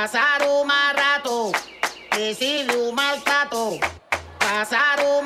Pasar un mal rato, decirle un mal tato, pasar un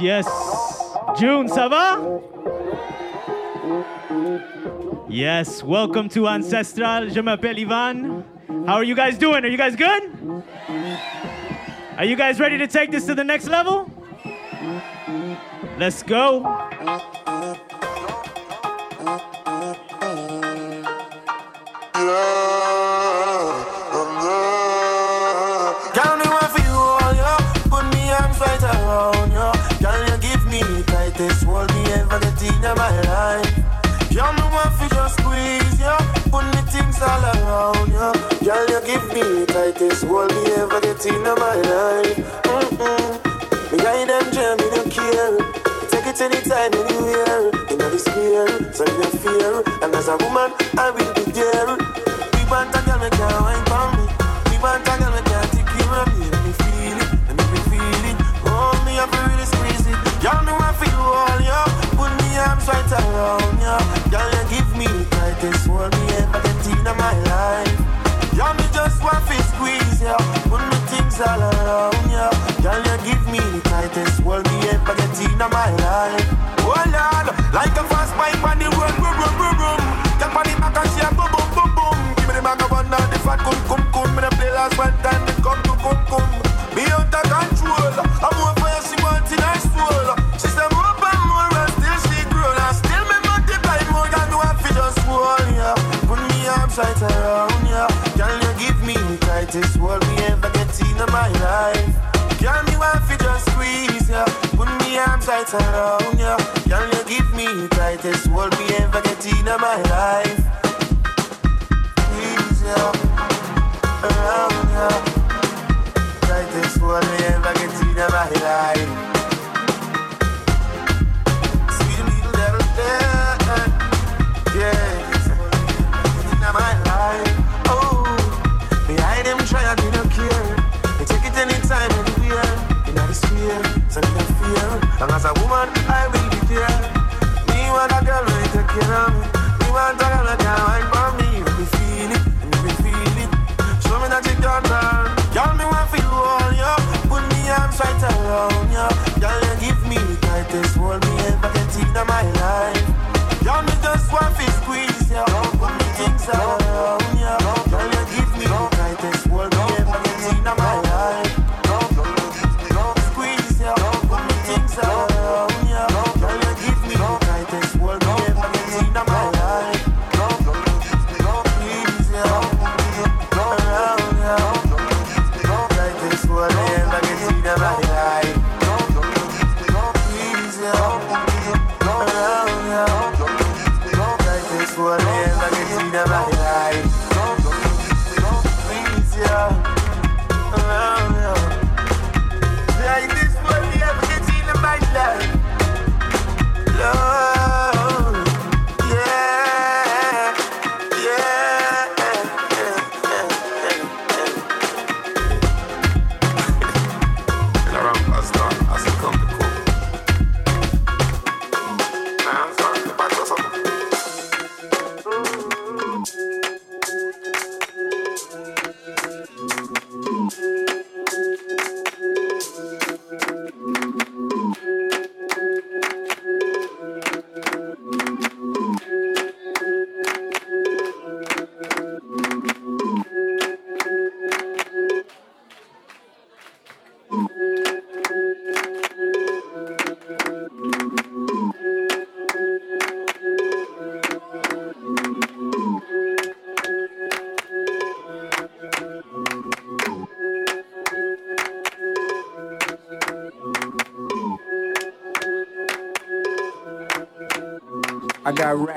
yes. June, ça va? Yes, welcome to Ancestral. Je m'appelle Ivan. How are you guys doing? Are you guys good? Are you guys ready to take this to the next level? Let's go. Ever in my life. Mm-mm. Guide them jam, me don't care. Take it anytime, anywhere. In the sphere, so you fear. And as a woman, I will be there. We want a girl, me can't around ya. Girl, you give me the tightest hold me ever get in my life.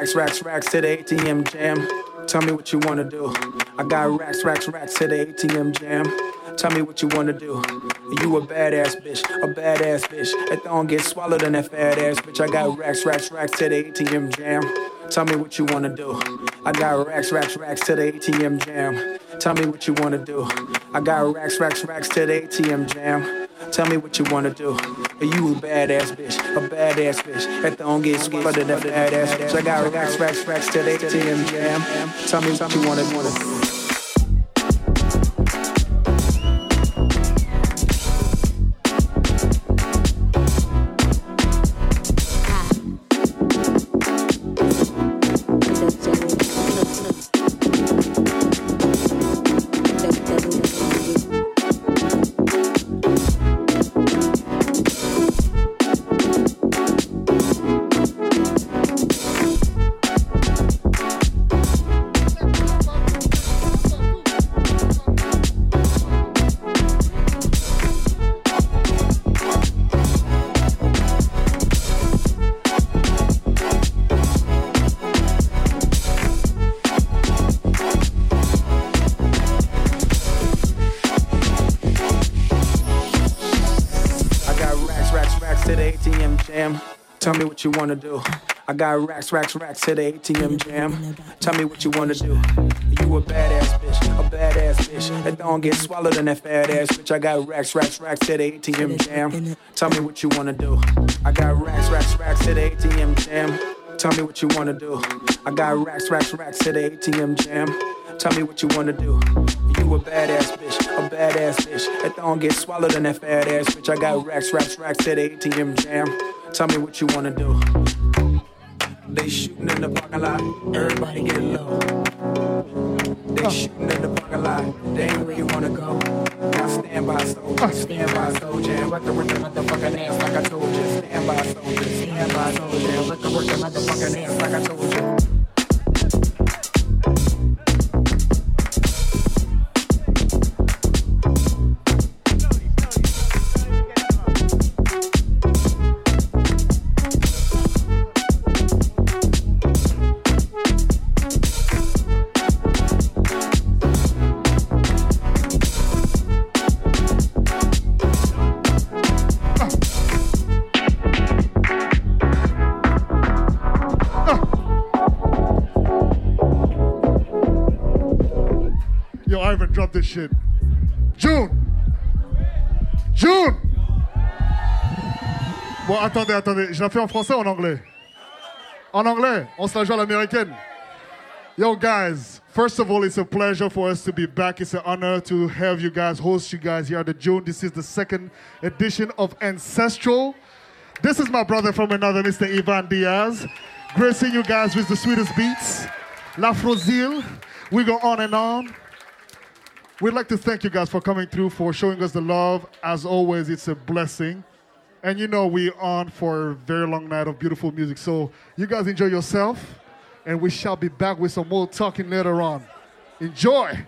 Racks, racks, racks to the ATM jam. Tell me what you wanna do. I got racks, racks, racks to the ATM jam. Tell me what you wanna do. You a badass bitch, a badass bitch. That don't get swallowed in that fat ass bitch. I got racks, racks, racks to the ATM jam. Tell me what you wanna do. I got racks, racks, racks to the ATM jam. Tell me what you wanna do. I got racks, racks, racks to the ATM jam. Tell me what you wanna do. You a badass bitch, a badass bitch. That don't get swallowed in that fat ass bitch. I got racks, racks, racks to the ATM jam. Tell me what you wanna do. You wanna do. I got racks, racks, racks to the ATM jam. Tell me what you wanna do. You a badass bitch, a badass bitch. That don't get swallowed in that fat ass bitch. I got racks, racks, racks to the ATM jam. Tell me what you wanna do. I got racks, racks, racks to the ATM jam. Tell me what you wanna do. I got racks, racks, racks to the ATM jam. Tell me what you wanna do. You a badass bitch, a badass bitch. That don't get swallowed in that fat ass bitch. I got racks, racks, racks to the ATM jam. Tell me what you wanna do. They shooting in the parking lot, everybody get low. They shooting in the parking lot, they ain't where you wanna go. Now stand by soldier, stand by soldier, let the work the motherfucking ass like I told you. Stand by soldier, stand by soldier, let the work the motherfucking ass like I told you. Attendez, attendez. Je la fais en français ou en anglais? En anglais. On se la joue à l'américaine. Yo, guys. First of all, it's a pleasure for us to be back. It's an honor to have you guys, host you guys here at the June. This is the second edition of Ancestral. This is my brother from another, Mr. Ivan Diaz. Gracing you guys with the sweetest beats. La Frozile. We go on and on. We'd like to thank you guys for coming through, for showing us the love. As always, it's a blessing. And you know, we're on for a very long night of beautiful music. So you guys enjoy yourself, and we shall be back with some more talking later on. Enjoy!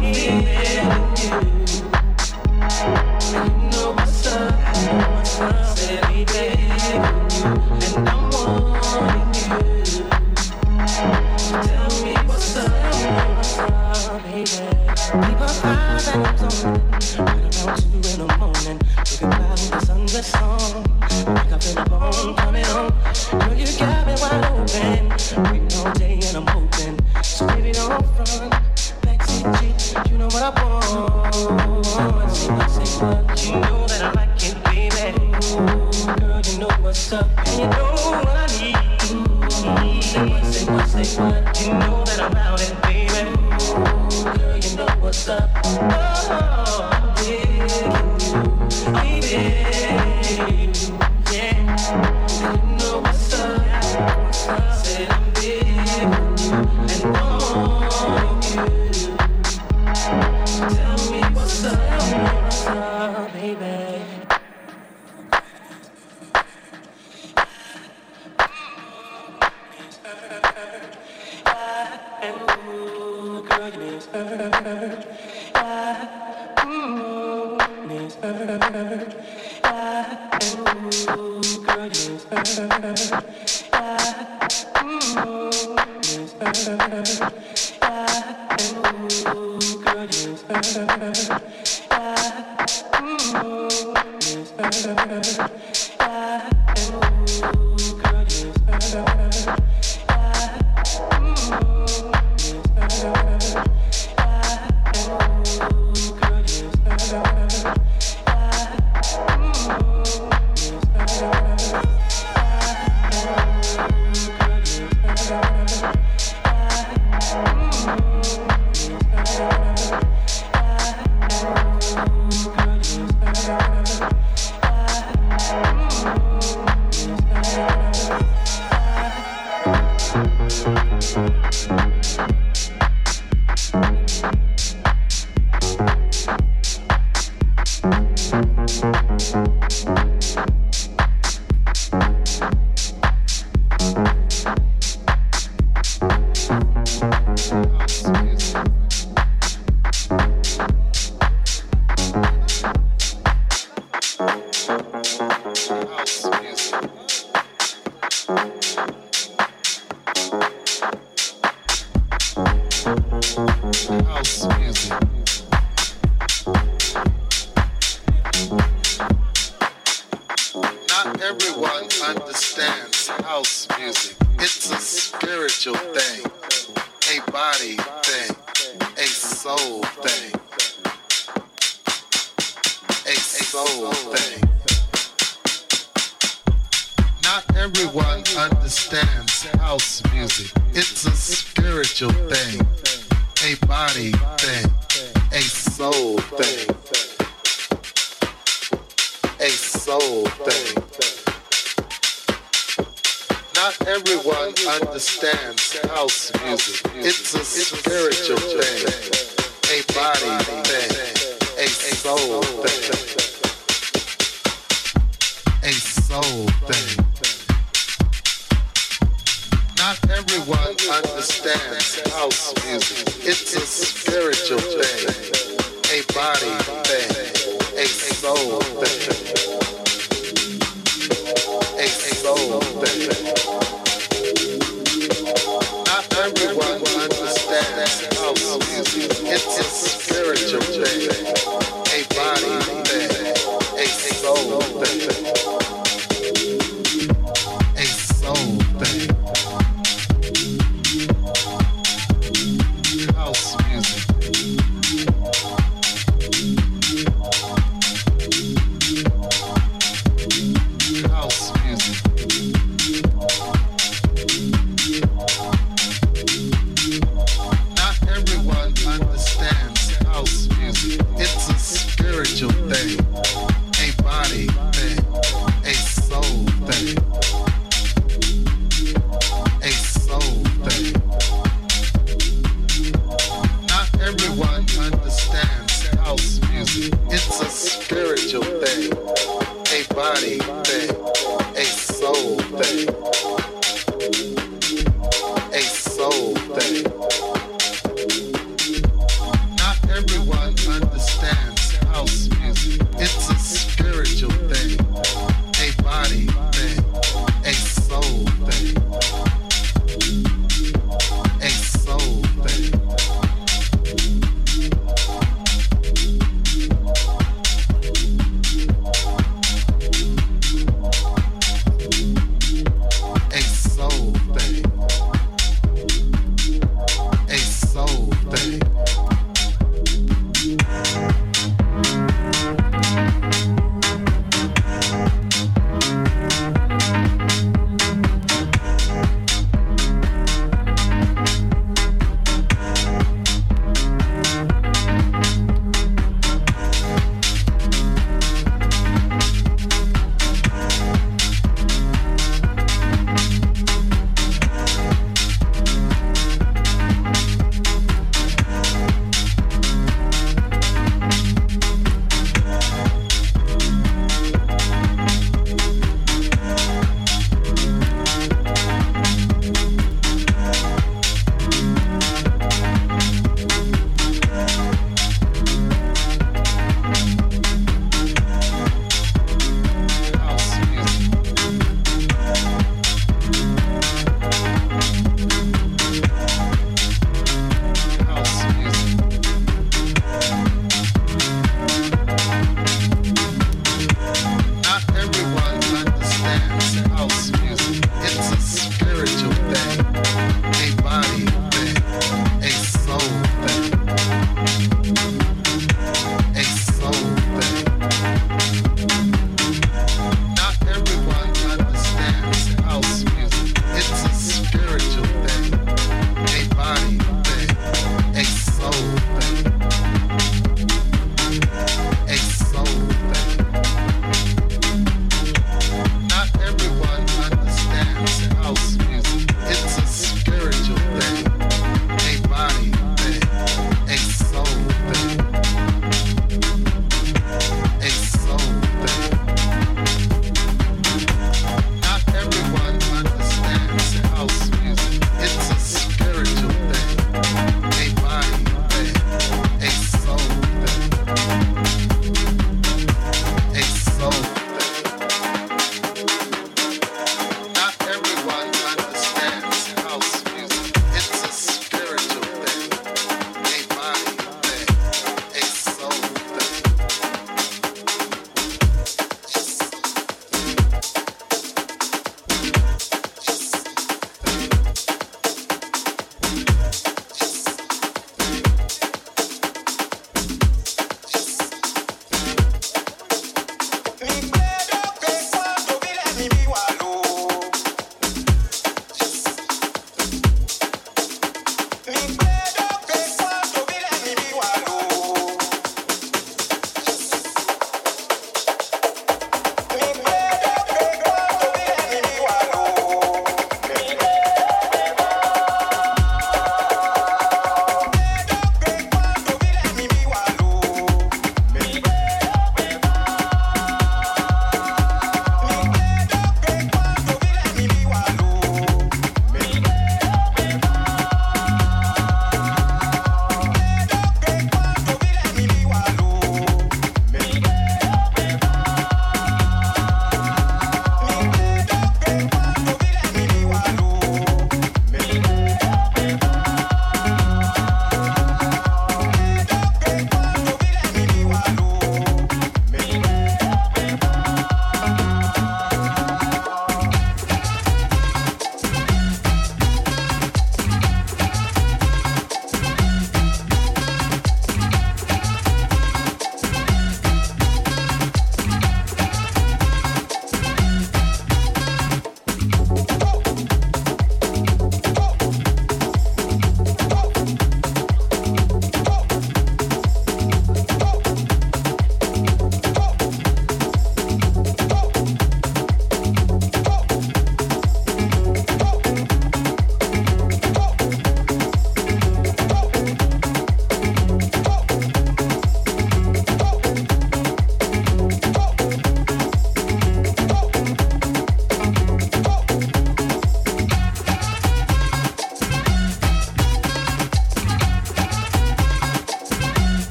You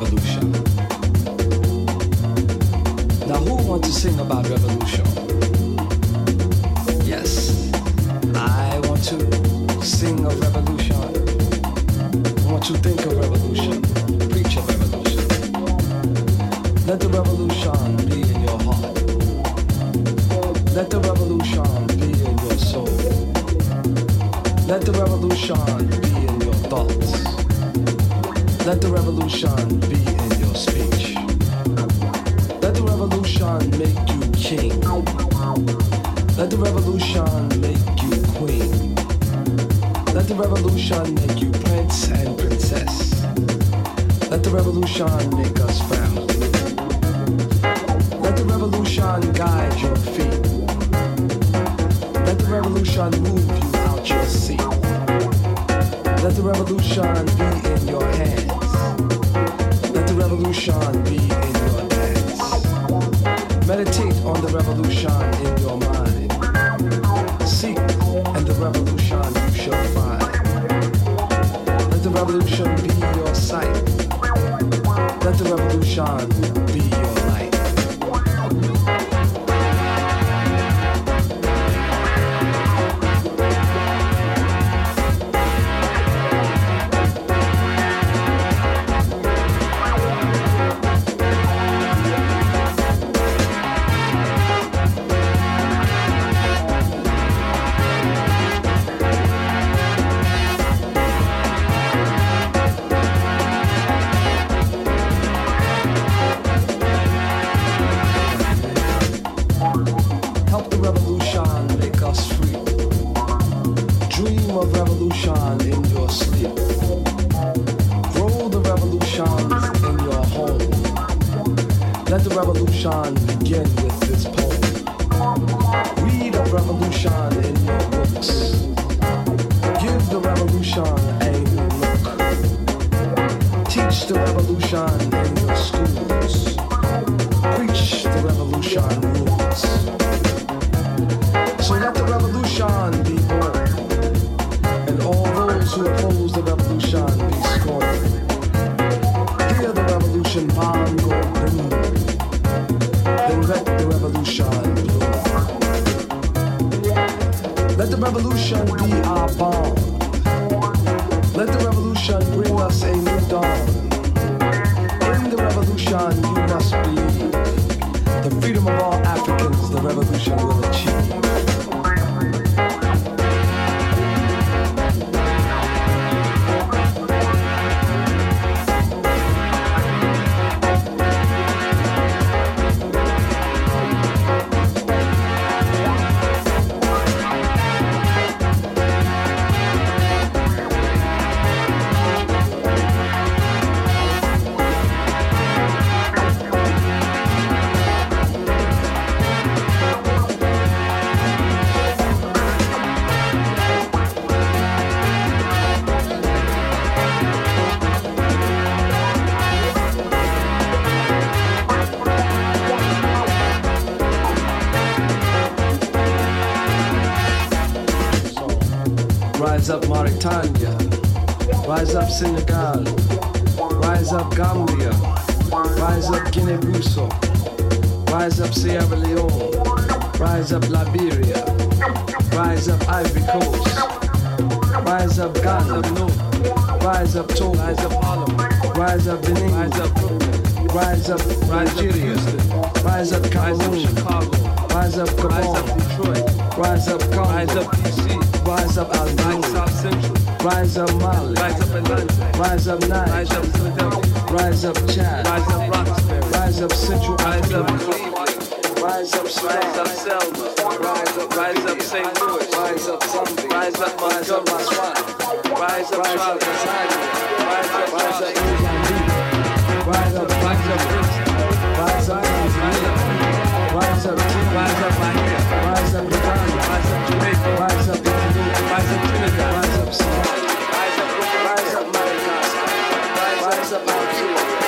revolution. Now, who wants to sing about revolution? Yes, I want to sing of revolution. I want to think of revolution, preach of revolution. Let the revolution be in your heart. Let the revolution be in your soul. Let the revolution Let the revolution be in your speech. Let the revolution make you king. Let the revolution make you queen. Let the revolution make you prince and princess. Let the revolution make us family. Let the revolution guide your feet. Let the revolution move you out your seat. Let the revolution be in your hands. Revolution be in your dance. Meditate on the revolution in your mind. Seek, and the revolution you shall find. Let the revolution be your sight. Let the revolution be your revolution begin with this poem. Read of revolution in your books. Give the revolution a new look. Teach the revolution in your schools. Preach the revolution the revolution Rise up Mauritania, rise up Senegal, rise up Gambia, rise up Guinea-Bissau, rise up Sierra Leone, rise up Liberia, rise up Ivory Coast, rise up Ghana, rise up Togo, rise up Harlem, rise up Benin, rise up Brooklyn, rise up Nigeria, rise up Cameroon, Chicago, rise up Gabon, rise up Detroit, rise up Congo, rise up DC, rise up Algeria, South Central, rise up Mali, rise up Atlanta, rise up Niger, rise up Philadelphia, rise up Chad, rise up Roxbury, rise up Central rise up Rise up, rise up Selma, rise up, rise up St. Louis, rise up Zambia, rise up Montgomery, rise up Charlotte, rise up, rise up Mozambique, rise up, rise up Princeton, rise up Tanzania, rise up, rise up rise up Uganda, rise up Jamaica, rise up rise up Trinidad, rise up rise up, rise up up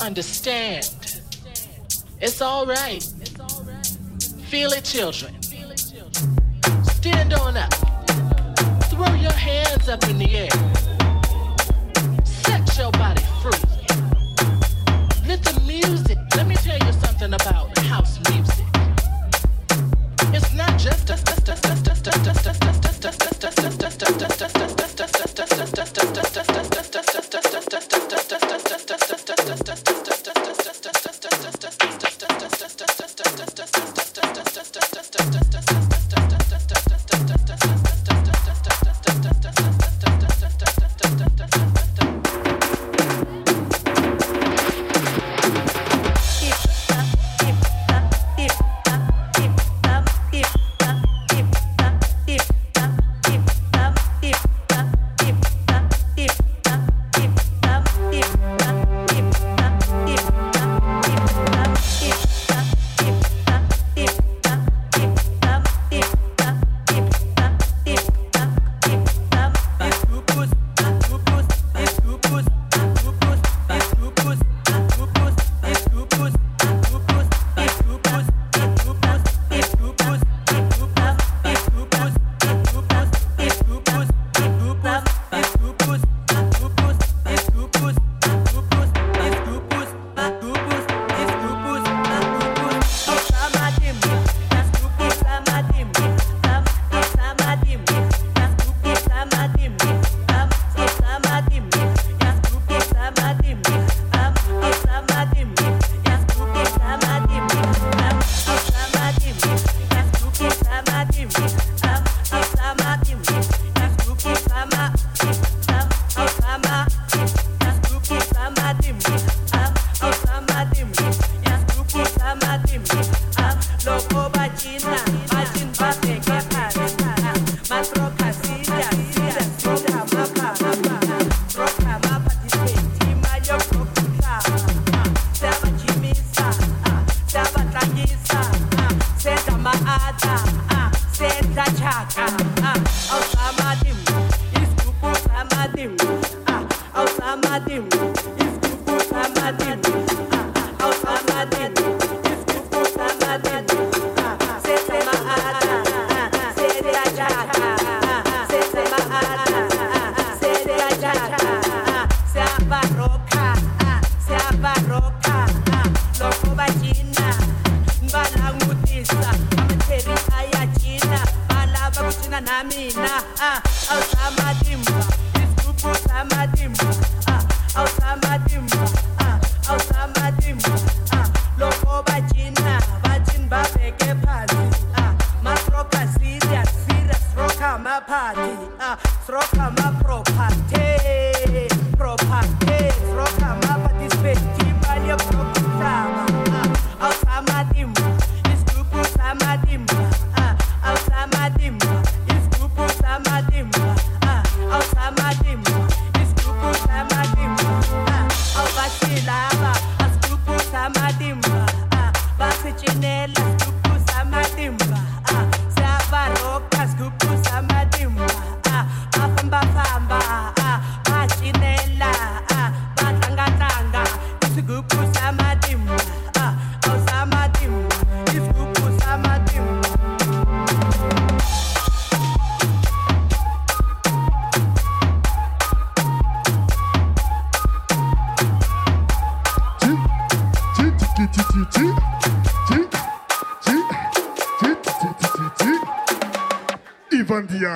understand. It's all right. Feel it, children.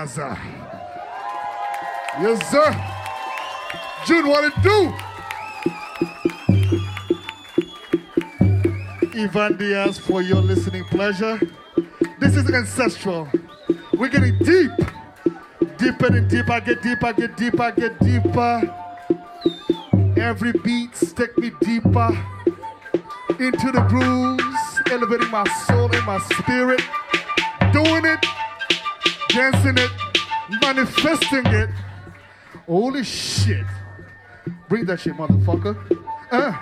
Gaza. Yes, sir. June, what it do? Ivan Diaz for your listening pleasure. This is ancestral. We're getting deep. Deeper and deeper, get deeper, get deeper, get deeper. Every beat take me deeper into the grooves, elevating my soul and my spirit. Doing it dancing it, manifesting it. Holy shit. Bring that shit, motherfucker. Uh,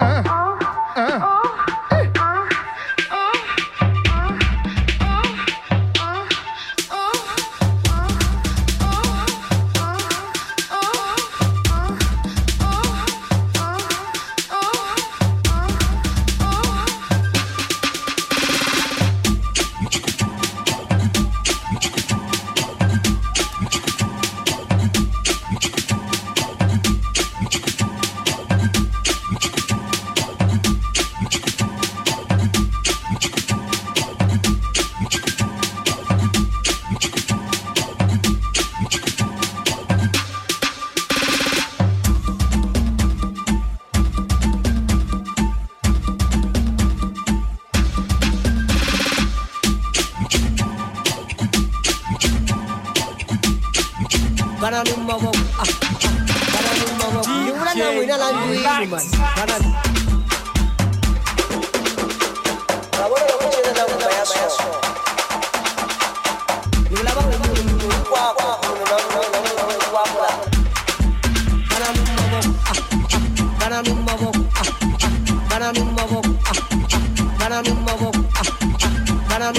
uh, uh. uh.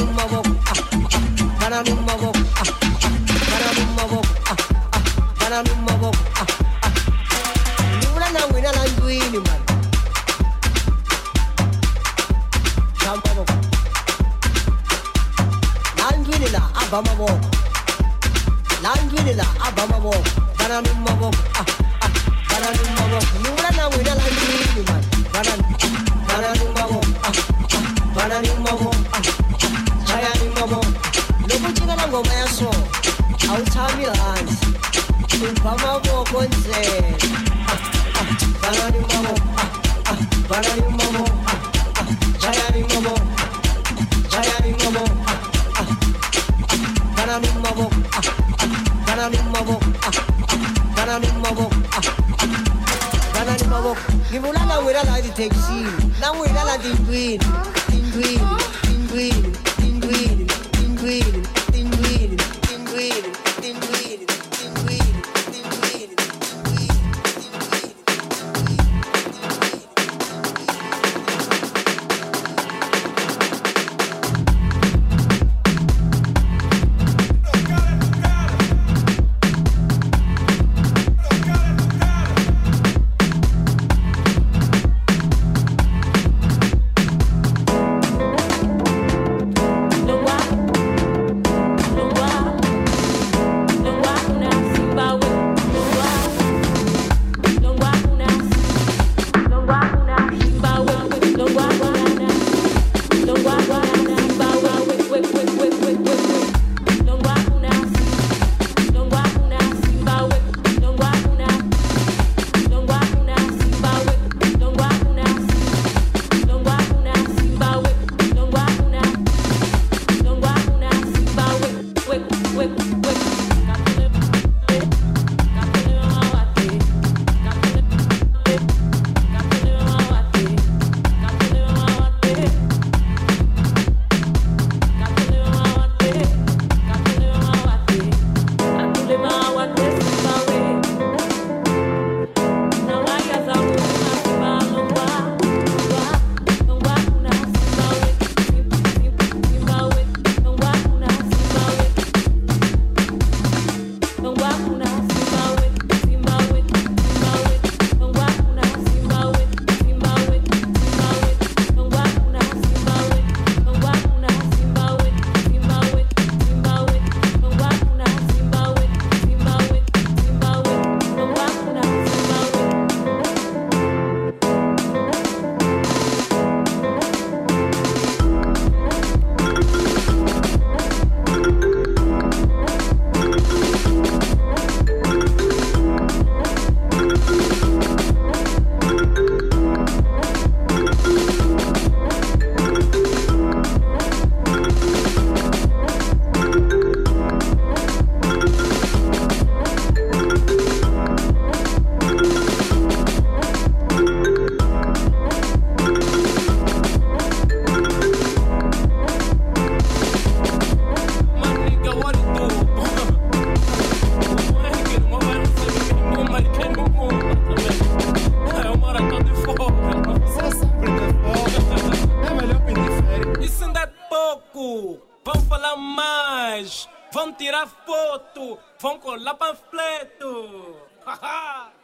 un lobo. Fonco Lapanfleto! Haha!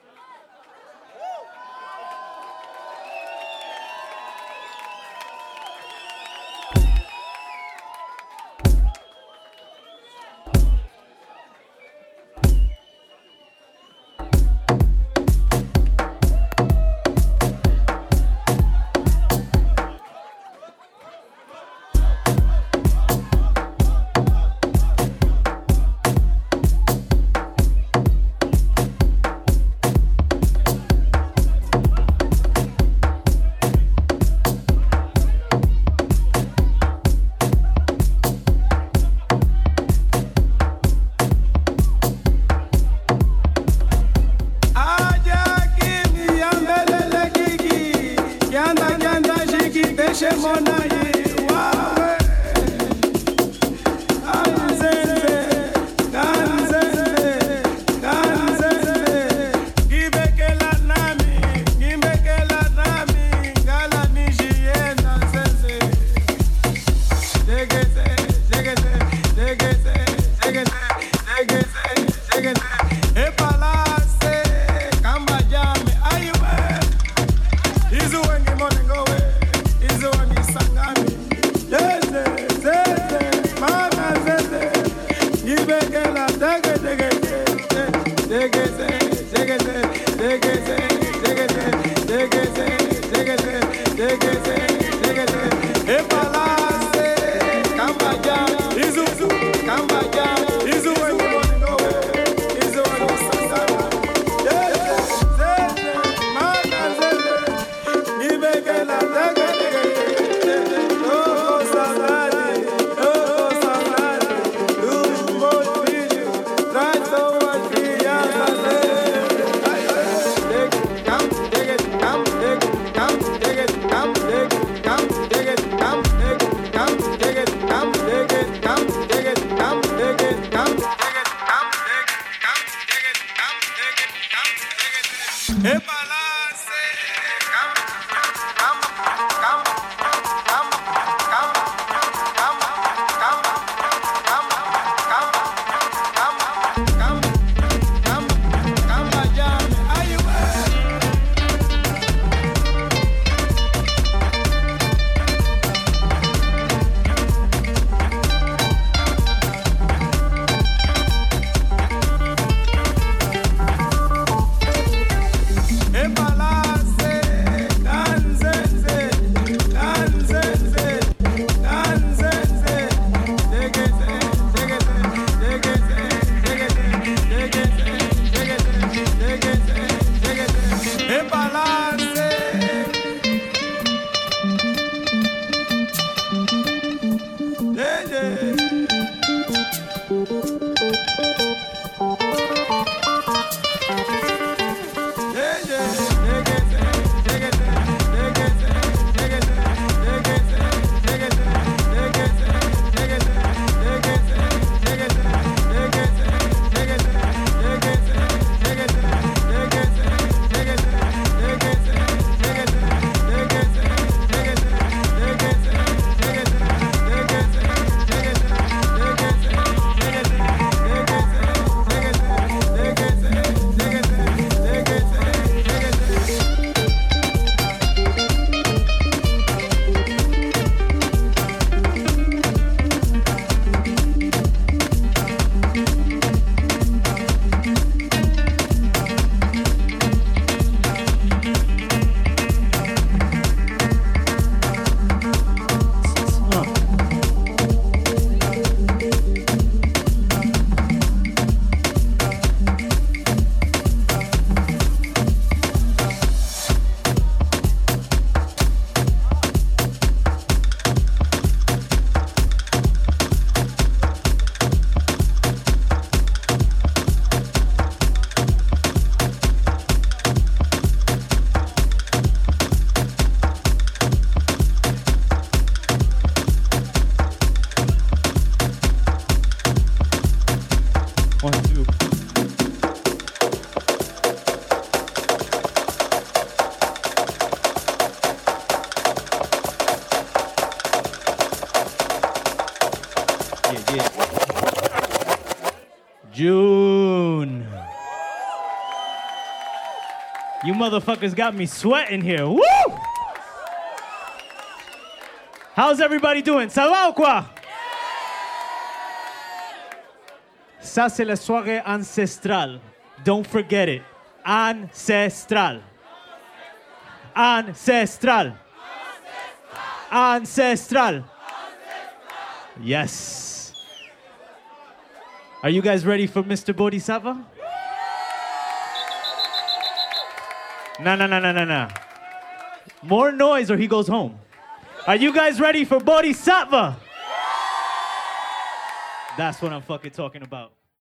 motherfuckers got me sweating here. Woo! How's everybody doing? Ça va ou quoi? Ça, c'est la soirée ancestrale. Don't forget it. Ancestral. Ancestral. Ancestral. Ancestral. Yes. Are you guys ready for Mr. Bodhisattva? No, no, no, no, no, no. More noise or he goes home. Are you guys ready for Bodhisattva? That's what I'm fucking talking about.